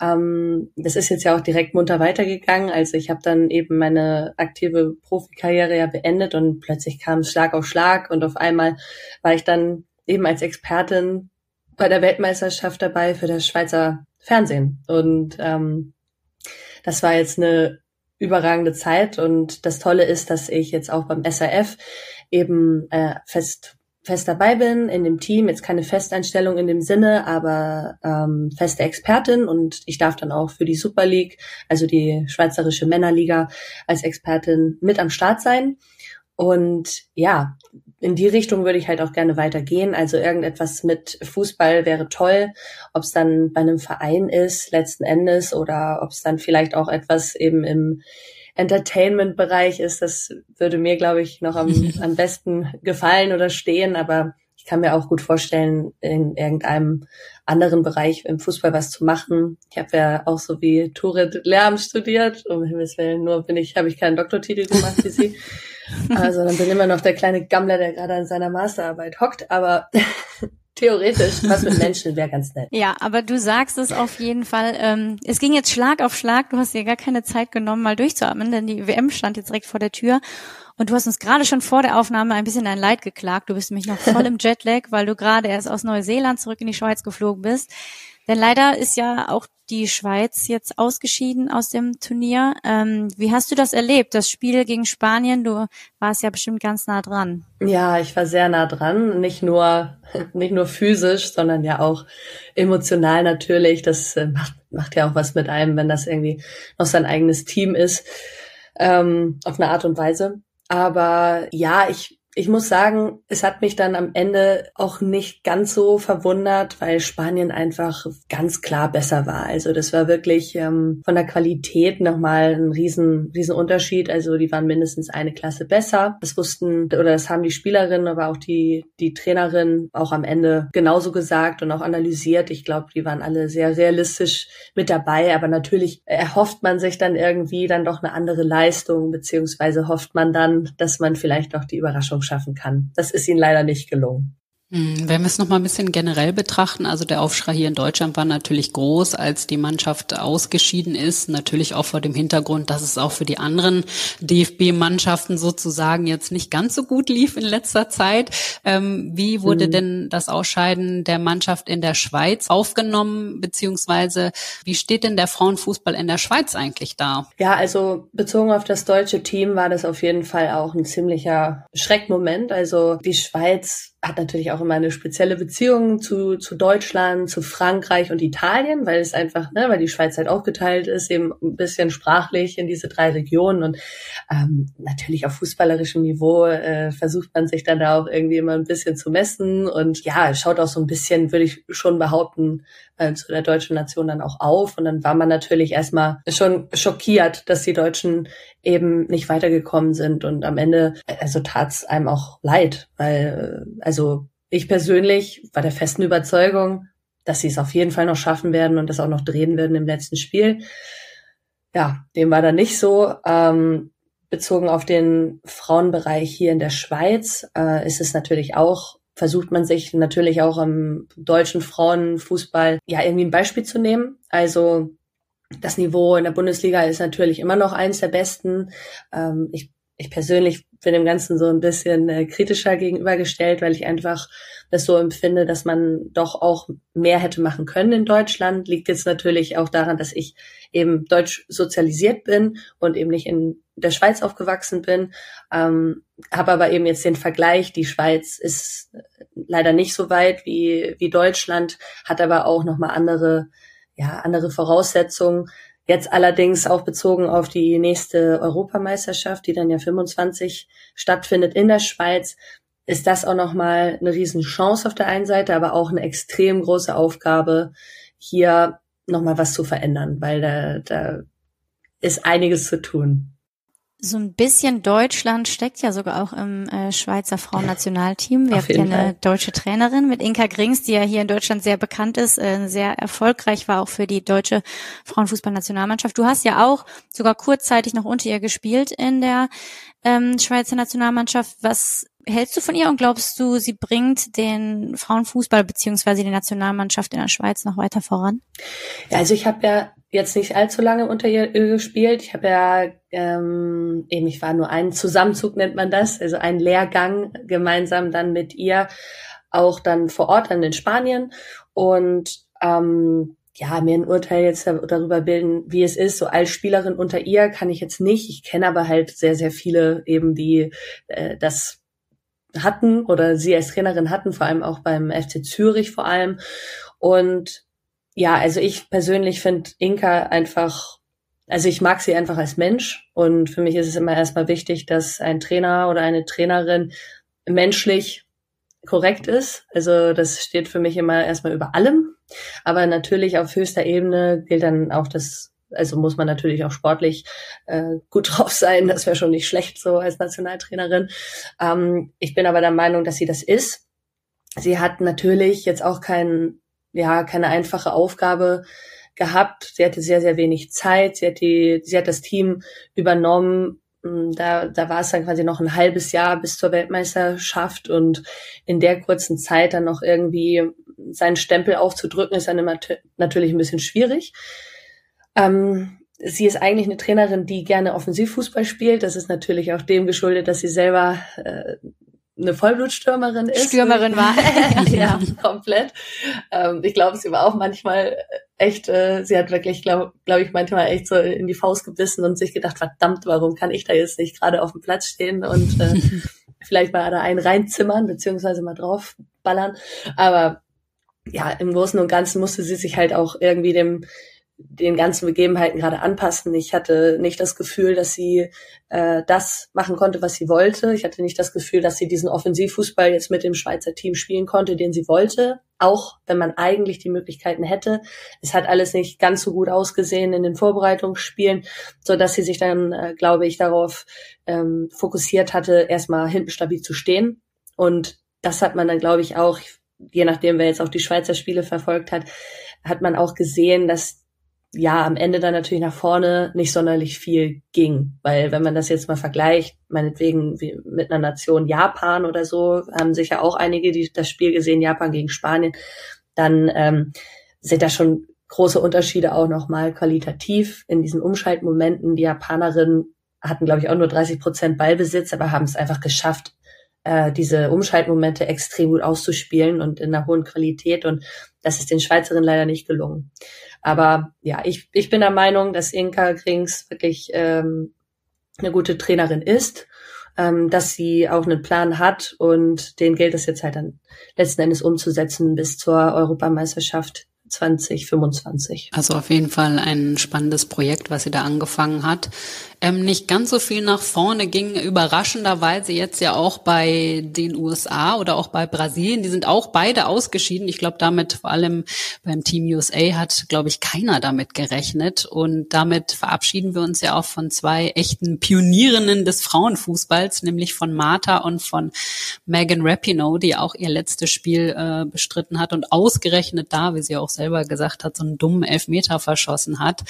ähm, das ist jetzt ja auch direkt munter weitergegangen. Also ich habe dann eben meine aktive Profikarriere ja beendet und plötzlich kam Schlag auf Schlag und auf einmal war ich dann eben als Expertin bei der Weltmeisterschaft dabei für das Schweizer Fernsehen. Und ähm, das war jetzt eine überragende Zeit. Und das Tolle ist, dass ich jetzt auch beim SRF eben äh, fest fest dabei bin in dem Team, jetzt keine Festeinstellung in dem Sinne, aber ähm, feste Expertin und ich darf dann auch für die Super League, also die Schweizerische Männerliga, als Expertin mit am Start sein. Und ja, in die Richtung würde ich halt auch gerne weitergehen. Also irgendetwas mit Fußball wäre toll, ob es dann bei einem Verein ist letzten Endes oder ob es dann vielleicht auch etwas eben im Entertainment-Bereich ist. Das würde mir, glaube ich, noch am, am besten gefallen oder stehen. Aber ich kann mir auch gut vorstellen, in irgendeinem anderen Bereich im Fußball was zu machen. Ich habe ja auch so wie Turit Lärm studiert. Um Himmels Willen, nur bin ich, habe ich keinen Doktortitel gemacht wie sie. Also dann bin immer noch der kleine Gammler, der gerade an seiner Masterarbeit hockt, aber theoretisch was mit Menschen wäre ganz nett. Ja, aber du sagst es auf jeden Fall. Ähm, es ging jetzt Schlag auf Schlag. Du hast dir gar keine Zeit genommen, mal durchzuatmen, denn die WM stand jetzt direkt vor der Tür. Und du hast uns gerade schon vor der Aufnahme ein bisschen dein Leid geklagt. Du bist nämlich noch voll im Jetlag, weil du gerade erst aus Neuseeland zurück in die Schweiz geflogen bist. Denn leider ist ja auch die Schweiz jetzt ausgeschieden aus dem Turnier. Ähm, wie hast du das erlebt, das Spiel gegen Spanien? Du warst ja bestimmt ganz nah dran. Ja, ich war sehr nah dran. Nicht nur, nicht nur physisch, sondern ja auch emotional natürlich. Das äh, macht, macht ja auch was mit einem, wenn das irgendwie noch sein eigenes Team ist, ähm, auf eine Art und Weise. Aber ja, ich, ich muss sagen, es hat mich dann am Ende auch nicht ganz so verwundert, weil Spanien einfach ganz klar besser war. Also das war wirklich ähm, von der Qualität nochmal ein riesen, riesen Unterschied. Also die waren mindestens eine Klasse besser. Das wussten oder das haben die Spielerinnen, aber auch die, die Trainerin auch am Ende genauso gesagt und auch analysiert. Ich glaube, die waren alle sehr realistisch mit dabei. Aber natürlich erhofft man sich dann irgendwie dann doch eine andere Leistung, beziehungsweise hofft man dann, dass man vielleicht auch die Überraschung schaffen kann. Das ist ihnen leider nicht gelungen. Hm, wenn wir es nochmal ein bisschen generell betrachten, also der Aufschrei hier in Deutschland war natürlich groß, als die Mannschaft ausgeschieden ist. Natürlich auch vor dem Hintergrund, dass es auch für die anderen DFB-Mannschaften sozusagen jetzt nicht ganz so gut lief in letzter Zeit. Ähm, wie wurde mhm. denn das Ausscheiden der Mannschaft in der Schweiz aufgenommen, beziehungsweise wie steht denn der Frauenfußball in der Schweiz eigentlich da? Ja, also bezogen auf das deutsche Team war das auf jeden Fall auch ein ziemlicher Schreckmoment. Also die Schweiz hat natürlich auch immer eine spezielle Beziehung zu, zu Deutschland, zu Frankreich und Italien, weil es einfach, ne, weil die Schweiz halt aufgeteilt ist, eben ein bisschen sprachlich in diese drei Regionen. Und ähm, natürlich auf fußballerischem Niveau äh, versucht man sich dann da auch irgendwie immer ein bisschen zu messen. Und ja, schaut auch so ein bisschen, würde ich schon behaupten, äh, zu der deutschen Nation dann auch auf. Und dann war man natürlich erstmal schon schockiert, dass die Deutschen eben nicht weitergekommen sind. Und am Ende, also tat's einem auch leid, weil, also ich persönlich war der festen Überzeugung, dass sie es auf jeden Fall noch schaffen werden und das auch noch drehen werden im letzten Spiel. Ja, dem war dann nicht so. Ähm, bezogen auf den Frauenbereich hier in der Schweiz äh, ist es natürlich auch versucht man sich natürlich auch im deutschen Frauenfußball ja irgendwie ein Beispiel zu nehmen. Also das Niveau in der Bundesliga ist natürlich immer noch eins der besten. Ähm, ich, ich persönlich bin dem Ganzen so ein bisschen äh, kritischer gegenübergestellt, weil ich einfach das so empfinde, dass man doch auch mehr hätte machen können in Deutschland. Liegt jetzt natürlich auch daran, dass ich eben deutsch sozialisiert bin und eben nicht in der Schweiz aufgewachsen bin. Ähm, Habe aber eben jetzt den Vergleich, die Schweiz ist leider nicht so weit wie, wie Deutschland, hat aber auch nochmal andere ja, andere Voraussetzungen. Jetzt allerdings auch bezogen auf die nächste Europameisterschaft, die dann ja 25 stattfindet in der Schweiz, ist das auch nochmal eine Riesenchance auf der einen Seite, aber auch eine extrem große Aufgabe, hier nochmal was zu verändern, weil da, da ist einiges zu tun. So ein bisschen Deutschland steckt ja sogar auch im äh, Schweizer Frauennationalteam. Wir haben ja eine Fall. deutsche Trainerin mit Inka Grings, die ja hier in Deutschland sehr bekannt ist, äh, sehr erfolgreich war auch für die deutsche Frauenfußballnationalmannschaft. Du hast ja auch sogar kurzzeitig noch unter ihr gespielt in der ähm, Schweizer Nationalmannschaft. Was hältst du von ihr und glaubst du, sie bringt den Frauenfußball beziehungsweise die Nationalmannschaft in der Schweiz noch weiter voran? Ja, also ich habe ja jetzt nicht allzu lange unter ihr gespielt. Ich habe ja ähm, eben, ich war nur ein Zusammenzug nennt man das, also ein Lehrgang gemeinsam dann mit ihr auch dann vor Ort dann in Spanien und ähm, ja, mir ein Urteil jetzt darüber bilden, wie es ist. So als Spielerin unter ihr kann ich jetzt nicht. Ich kenne aber halt sehr, sehr viele eben, die äh, das hatten oder sie als Trainerin hatten, vor allem auch beim FC Zürich vor allem. Und ja, also ich persönlich finde Inka einfach, also ich mag sie einfach als Mensch und für mich ist es immer erstmal wichtig, dass ein Trainer oder eine Trainerin menschlich korrekt ist. Also das steht für mich immer erstmal über allem. Aber natürlich auf höchster Ebene gilt dann auch das, also muss man natürlich auch sportlich äh, gut drauf sein. Das wäre schon nicht schlecht so als Nationaltrainerin. Ähm, ich bin aber der Meinung, dass sie das ist. Sie hat natürlich jetzt auch kein, ja, keine einfache Aufgabe gehabt. Sie hatte sehr, sehr wenig Zeit. Sie hat die, sie hat das Team übernommen hm, da, da war es dann quasi noch ein halbes Jahr bis zur Weltmeisterschaft und in der kurzen Zeit dann noch irgendwie seinen Stempel aufzudrücken, ist dann natürlich ein bisschen schwierig. Ähm, sie ist eigentlich eine Trainerin, die gerne Offensivfußball spielt. Das ist natürlich auch dem geschuldet, dass sie selber äh, eine Vollblutstürmerin ist. Stürmerin war. ja, komplett. Ähm, ich glaube, sie war auch manchmal echt, äh, sie hat wirklich, glaube glaub ich, manchmal echt so in die Faust gebissen und sich gedacht, verdammt, warum kann ich da jetzt nicht gerade auf dem Platz stehen und äh, vielleicht mal da einen reinzimmern, beziehungsweise mal draufballern. Aber ja, im Großen und Ganzen musste sie sich halt auch irgendwie dem den ganzen Begebenheiten gerade anpassen. Ich hatte nicht das Gefühl, dass sie äh, das machen konnte, was sie wollte. Ich hatte nicht das Gefühl, dass sie diesen Offensivfußball jetzt mit dem Schweizer Team spielen konnte, den sie wollte, auch wenn man eigentlich die Möglichkeiten hätte. Es hat alles nicht ganz so gut ausgesehen in den Vorbereitungsspielen, so dass sie sich dann, äh, glaube ich, darauf ähm, fokussiert hatte, erstmal hinten stabil zu stehen. Und das hat man dann, glaube ich, auch, je nachdem, wer jetzt auch die Schweizer Spiele verfolgt hat, hat man auch gesehen, dass ja, am Ende dann natürlich nach vorne nicht sonderlich viel ging. Weil wenn man das jetzt mal vergleicht, meinetwegen mit einer Nation Japan oder so, haben sicher auch einige, die das Spiel gesehen, Japan gegen Spanien, dann ähm, sind da schon große Unterschiede auch nochmal qualitativ in diesen Umschaltmomenten. Die Japanerinnen hatten, glaube ich, auch nur 30 Prozent Ballbesitz, aber haben es einfach geschafft, äh, diese Umschaltmomente extrem gut auszuspielen und in einer hohen Qualität. Und das ist den Schweizerinnen leider nicht gelungen. Aber ja, ich, ich bin der Meinung, dass Inka Krings wirklich ähm, eine gute Trainerin ist, ähm, dass sie auch einen Plan hat und den gilt es jetzt halt dann letzten Endes umzusetzen bis zur Europameisterschaft 2025. Also auf jeden Fall ein spannendes Projekt, was sie da angefangen hat ähm, nicht ganz so viel nach vorne ging, überraschenderweise jetzt ja auch bei den USA oder auch bei Brasilien. Die sind auch beide ausgeschieden. Ich glaube, damit vor allem beim Team USA hat, glaube ich, keiner damit gerechnet. Und damit verabschieden wir uns ja auch von zwei echten Pionierinnen des Frauenfußballs, nämlich von Martha und von Megan Rapinoe, die auch ihr letztes Spiel äh, bestritten hat und ausgerechnet da, wie sie auch selber gesagt hat, so einen dummen Elfmeter verschossen hat.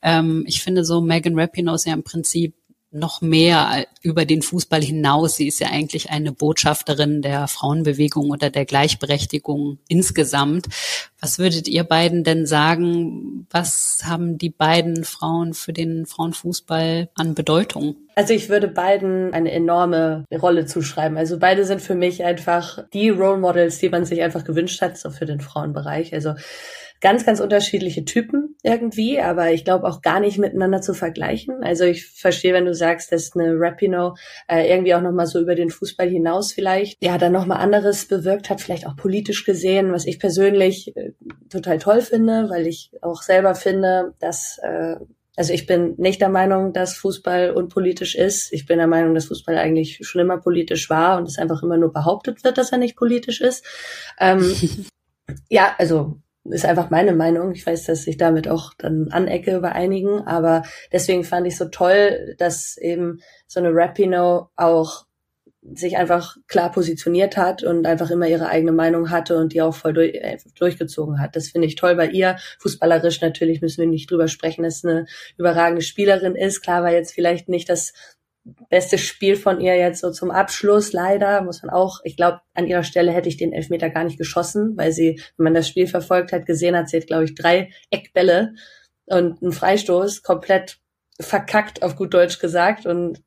Ähm, ich finde so, Megan Rapinoe ist ja im Prinzip Prinzip noch mehr über den Fußball hinaus. Sie ist ja eigentlich eine Botschafterin der Frauenbewegung oder der Gleichberechtigung insgesamt. Was würdet ihr beiden denn sagen? Was haben die beiden Frauen für den Frauenfußball an Bedeutung? Also ich würde beiden eine enorme Rolle zuschreiben. Also beide sind für mich einfach die Role Models, die man sich einfach gewünscht hat, so für den Frauenbereich. Also ganz, ganz unterschiedliche Typen irgendwie, aber ich glaube auch gar nicht miteinander zu vergleichen. Also ich verstehe, wenn du sagst, dass eine Rapino äh, irgendwie auch nochmal so über den Fußball hinaus vielleicht, ja, dann nochmal anderes bewirkt hat, vielleicht auch politisch gesehen, was ich persönlich äh, total toll finde, weil ich auch selber finde, dass äh, also ich bin nicht der Meinung, dass Fußball unpolitisch ist. Ich bin der Meinung, dass Fußball eigentlich schon immer politisch war und es einfach immer nur behauptet wird, dass er nicht politisch ist. Ähm, ja, also ist einfach meine Meinung. Ich weiß, dass ich damit auch dann anecke bei einigen, aber deswegen fand ich so toll, dass eben so eine Rapino auch sich einfach klar positioniert hat und einfach immer ihre eigene Meinung hatte und die auch voll durch, äh, durchgezogen hat. Das finde ich toll bei ihr. Fußballerisch natürlich müssen wir nicht drüber sprechen, dass eine überragende Spielerin ist. Klar war jetzt vielleicht nicht das bestes Spiel von ihr jetzt so zum Abschluss, leider, muss man auch, ich glaube, an ihrer Stelle hätte ich den Elfmeter gar nicht geschossen, weil sie, wenn man das Spiel verfolgt hat, gesehen hat, sie hat, glaube ich, drei Eckbälle und einen Freistoß komplett verkackt, auf gut Deutsch gesagt. Und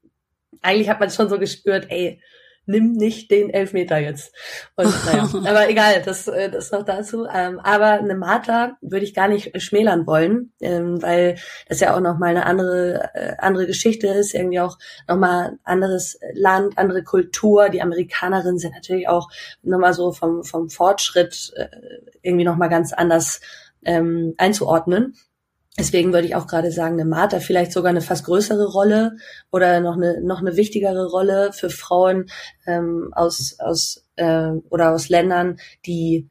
eigentlich hat man schon so gespürt, ey, nimm nicht den Elfmeter jetzt. Und naja, aber egal, das, äh, das noch dazu. Ähm, aber eine Martha würde ich gar nicht schmälern wollen, ähm, weil das ja auch nochmal eine andere, äh, andere Geschichte ist, irgendwie auch nochmal anderes Land, andere Kultur. Die Amerikanerinnen sind natürlich auch nochmal so vom, vom Fortschritt äh, irgendwie nochmal ganz anders ähm, einzuordnen. Deswegen würde ich auch gerade sagen, eine Martha vielleicht sogar eine fast größere Rolle oder noch eine noch eine wichtigere Rolle für Frauen ähm, aus aus äh, oder aus Ländern, die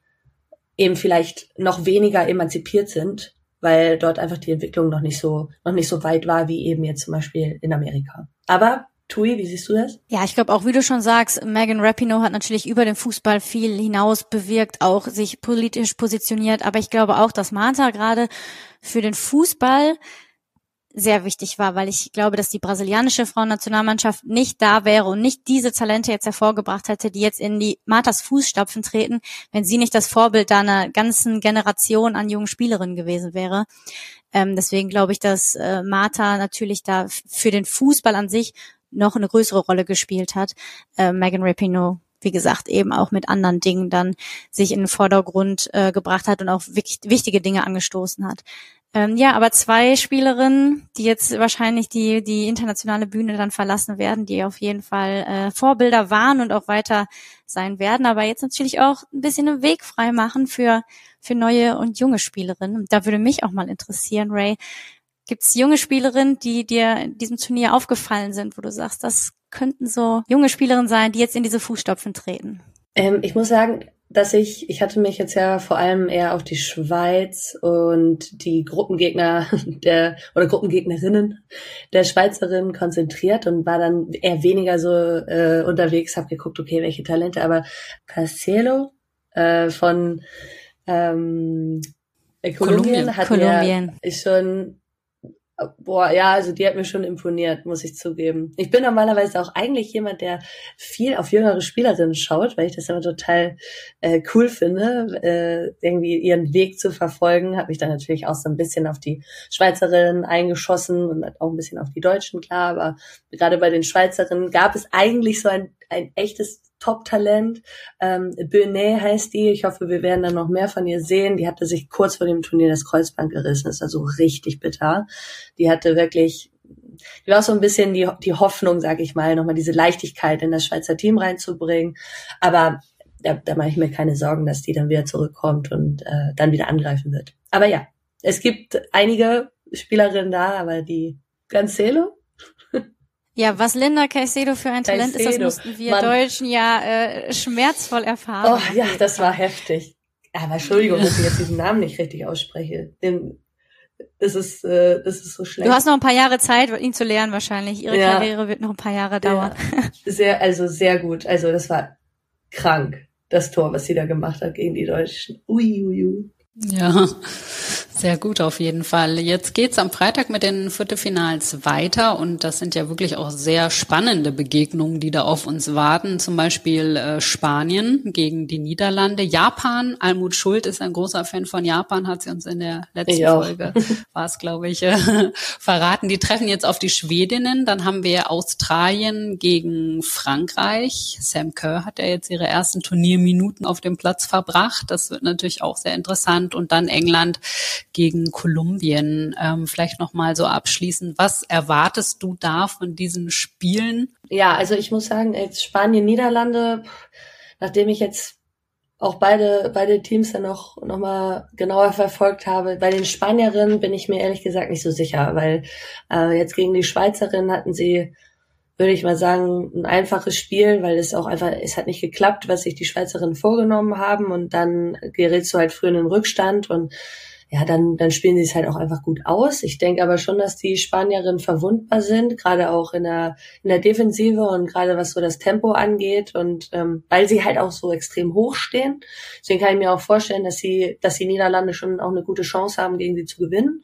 eben vielleicht noch weniger emanzipiert sind, weil dort einfach die Entwicklung noch nicht so noch nicht so weit war wie eben jetzt zum Beispiel in Amerika. Aber Tui, wie siehst du das? Ja, ich glaube auch, wie du schon sagst, Megan Rapinoe hat natürlich über den Fußball viel hinaus bewirkt, auch sich politisch positioniert. Aber ich glaube auch, dass Martha gerade für den Fußball sehr wichtig war, weil ich glaube, dass die brasilianische Frauennationalmannschaft nicht da wäre und nicht diese Talente jetzt hervorgebracht hätte, die jetzt in die Marthas Fußstapfen treten, wenn sie nicht das Vorbild da einer ganzen Generation an jungen Spielerinnen gewesen wäre. Ähm, deswegen glaube ich, dass äh, Martha natürlich da für den Fußball an sich noch eine größere Rolle gespielt hat. Äh, Megan Rapinoe, wie gesagt, eben auch mit anderen Dingen dann sich in den Vordergrund äh, gebracht hat und auch wichtige Dinge angestoßen hat. Ähm, ja, aber zwei Spielerinnen, die jetzt wahrscheinlich die, die internationale Bühne dann verlassen werden, die auf jeden Fall äh, Vorbilder waren und auch weiter sein werden, aber jetzt natürlich auch ein bisschen einen Weg frei machen für, für neue und junge Spielerinnen. Da würde mich auch mal interessieren, Ray, Gibt es junge Spielerinnen, die dir in diesem Turnier aufgefallen sind, wo du sagst, das könnten so junge Spielerinnen sein, die jetzt in diese Fußstapfen treten? Ähm, ich muss sagen, dass ich, ich hatte mich jetzt ja vor allem eher auf die Schweiz und die Gruppengegner der oder Gruppengegnerinnen der Schweizerin konzentriert und war dann eher weniger so äh, unterwegs, habe geguckt, okay, welche Talente, aber Cancelo äh, von ähm, Kolumbien, Kolumbien hat Kolumbien. ja schon Boah, ja, also die hat mir schon imponiert, muss ich zugeben. Ich bin normalerweise auch eigentlich jemand, der viel auf jüngere Spielerinnen schaut, weil ich das immer total äh, cool finde, äh, irgendwie ihren Weg zu verfolgen. Habe mich dann natürlich auch so ein bisschen auf die Schweizerinnen eingeschossen und auch ein bisschen auf die Deutschen, klar. Aber gerade bei den Schweizerinnen gab es eigentlich so ein, ein echtes Top-Talent. Ähm, Benet heißt die. Ich hoffe, wir werden dann noch mehr von ihr sehen. Die hatte sich kurz vor dem Turnier das Kreuzband gerissen. ist also richtig bitter. Die hatte wirklich die war so ein bisschen die, die Hoffnung, sag ich mal, nochmal diese Leichtigkeit in das Schweizer Team reinzubringen. Aber da, da mache ich mir keine Sorgen, dass die dann wieder zurückkommt und äh, dann wieder angreifen wird. Aber ja, es gibt einige Spielerinnen da, aber die Cancelo, ja, was Linda Caicedo für ein Talent Caicedo. ist, das mussten wir Mann. Deutschen ja äh, schmerzvoll erfahren. Oh ja, das war heftig. Aber Entschuldigung, dass ich jetzt diesen Namen nicht richtig ausspreche. Den, das ist, äh, das ist so schlecht. Du hast noch ein paar Jahre Zeit, ihn zu lernen wahrscheinlich. Ihre ja. Karriere wird noch ein paar Jahre dauern. Ja. Sehr, also sehr gut. Also das war krank, das Tor, was sie da gemacht hat gegen die Deutschen. Ui, ui, ui. Ja, sehr gut auf jeden Fall. Jetzt geht's am Freitag mit den Viertelfinals weiter und das sind ja wirklich auch sehr spannende Begegnungen, die da auf uns warten. Zum Beispiel äh, Spanien gegen die Niederlande, Japan. Almut Schuld ist ein großer Fan von Japan, hat sie uns in der letzten Folge, war es glaube ich, äh, verraten. Die treffen jetzt auf die Schwedinnen. Dann haben wir Australien gegen Frankreich. Sam Kerr hat ja jetzt ihre ersten Turnierminuten auf dem Platz verbracht. Das wird natürlich auch sehr interessant. Und dann England gegen Kolumbien. Ähm, vielleicht noch mal so abschließend, was erwartest du da von diesen Spielen? Ja, also ich muss sagen, jetzt Spanien, Niederlande, nachdem ich jetzt auch beide, beide Teams dann noch, noch mal genauer verfolgt habe. Bei den Spanierinnen bin ich mir ehrlich gesagt nicht so sicher, weil äh, jetzt gegen die Schweizerinnen hatten sie, würde ich mal sagen, ein einfaches Spiel, weil es auch einfach, es hat nicht geklappt, was sich die Schweizerinnen vorgenommen haben und dann gerätst du halt früh in den Rückstand und ja, dann, dann spielen sie es halt auch einfach gut aus. Ich denke aber schon, dass die Spanierinnen verwundbar sind, gerade auch in der, in der Defensive und gerade was so das Tempo angeht und ähm, weil sie halt auch so extrem hoch stehen. Deswegen kann ich mir auch vorstellen, dass sie, dass die Niederlande schon auch eine gute Chance haben, gegen sie zu gewinnen.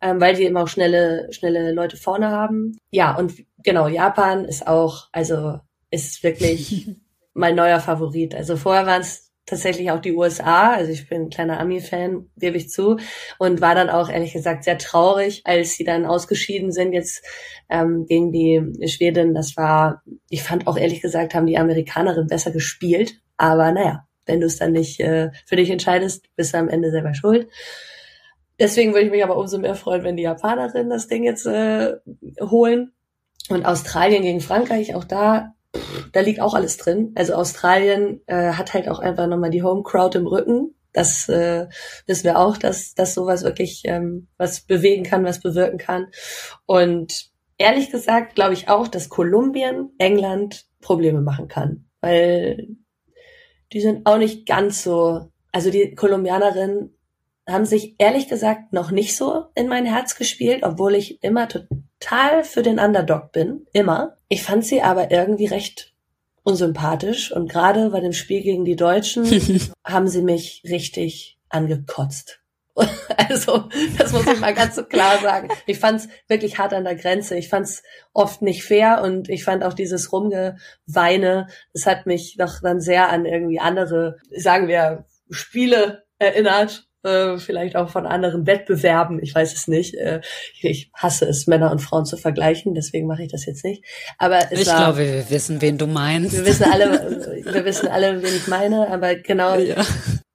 ähm, weil die immer auch schnelle, schnelle Leute vorne haben. Ja, und genau, Japan ist auch, also ist wirklich mein neuer Favorit. Also vorher waren es tatsächlich auch die USA. Also ich bin ein kleiner Ami-Fan, gebe ich zu. Und war dann auch ehrlich gesagt sehr traurig, als sie dann ausgeschieden sind jetzt ähm, gegen die Schwedin. Das war, ich fand auch ehrlich gesagt, haben die Amerikanerinnen besser gespielt. Aber naja, wenn du es dann nicht äh, für dich entscheidest, bist du am Ende selber schuld. Deswegen würde ich mich aber umso mehr freuen, wenn die Japanerinnen das Ding jetzt äh, holen. Und Australien gegen Frankreich, auch da da liegt auch alles drin. Also Australien äh, hat halt auch einfach nochmal die Home Crowd im Rücken. Das äh, wissen wir auch, dass, dass sowas wirklich ähm, was bewegen kann, was bewirken kann. Und ehrlich gesagt glaube ich auch, dass Kolumbien England Probleme machen kann. Weil die sind auch nicht ganz so, also die Kolumbianerinnen haben sich ehrlich gesagt noch nicht so in mein Herz gespielt, obwohl ich immer total für den Underdog bin, immer. Ich fand sie aber irgendwie recht unsympathisch und gerade bei dem Spiel gegen die Deutschen haben sie mich richtig angekotzt. Also, das muss ich mal ganz so klar sagen. Ich fand es wirklich hart an der Grenze. Ich fand es oft nicht fair und ich fand auch dieses Rumgeweine, es hat mich doch dann sehr an irgendwie andere, sagen wir, Spiele erinnert, äh, vielleicht auch von anderen Wettbewerben, ich weiß es nicht. Äh, ich hasse es, Männer und Frauen zu vergleichen, deswegen mache ich das jetzt nicht. Aber es ich war, glaube, wir wissen, wen du meinst. Wir wissen alle, wir wissen alle, wen ich meine, aber genau. Ja.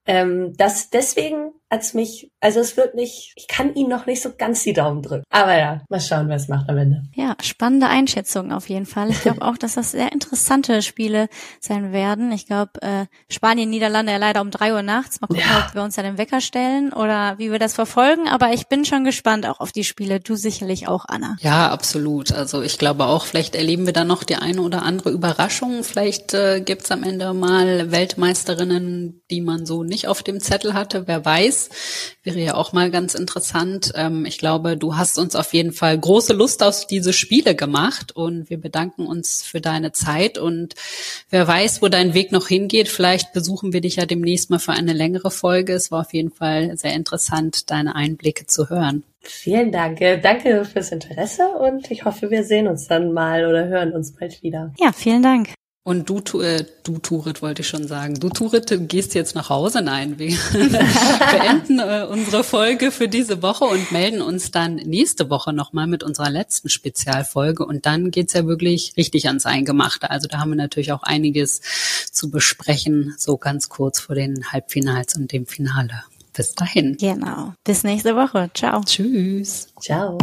Ähm, das deswegen hat's mich, also es wird nicht, ich kann ihn noch nicht so ganz die Daumen drücken. Aber ja, mal schauen, wer es macht am Ende. Ja, spannende Einschätzung auf jeden Fall. Ich glaube auch, dass das sehr interessante Spiele sein werden. Ich glaube, äh, Spanien, Niederlande ja leider um drei Uhr nachts. Mal gucken, ja. ob wir uns da den Wecker stellen oder wie wir das verfolgen. Aber ich bin schon gespannt auch auf die Spiele. Du sicherlich auch, Anna. Ja, absolut. Also ich glaube auch, vielleicht erleben wir da noch die eine oder andere Überraschung. Vielleicht äh, gibt's am Ende mal Weltmeisterinnen, die man so nicht auf dem Zettel hatte. Wer weiß. Wäre ja auch mal ganz interessant. Ähm, ich glaube, du hast uns auf jeden Fall große Lust auf diese Spiele gemacht und wir bedanken uns für deine Zeit und wer weiß, wo dein Weg noch hingeht. Vielleicht besuchen wir dich ja demnächst mal für eine längere Folge. Es war auf jeden Fall sehr interessant, deine Einblicke zu hören. Vielen Dank. Danke fürs Interesse und ich hoffe, wir sehen uns dann mal oder hören uns bald wieder. Ja, vielen Dank. Und du, äh, du Turit, wollte ich schon sagen. Du Turit, gehst jetzt nach Hause? Nein, wir beenden äh, unsere Folge für diese Woche und melden uns dann nächste Woche nochmal mit unserer letzten Spezialfolge. Und dann geht's ja wirklich richtig ans Eingemachte. Also da haben wir natürlich auch einiges zu besprechen, so ganz kurz vor den Halbfinals und dem Finale. Bis dahin. Genau. Bis nächste Woche. Ciao. Tschüss. Ciao.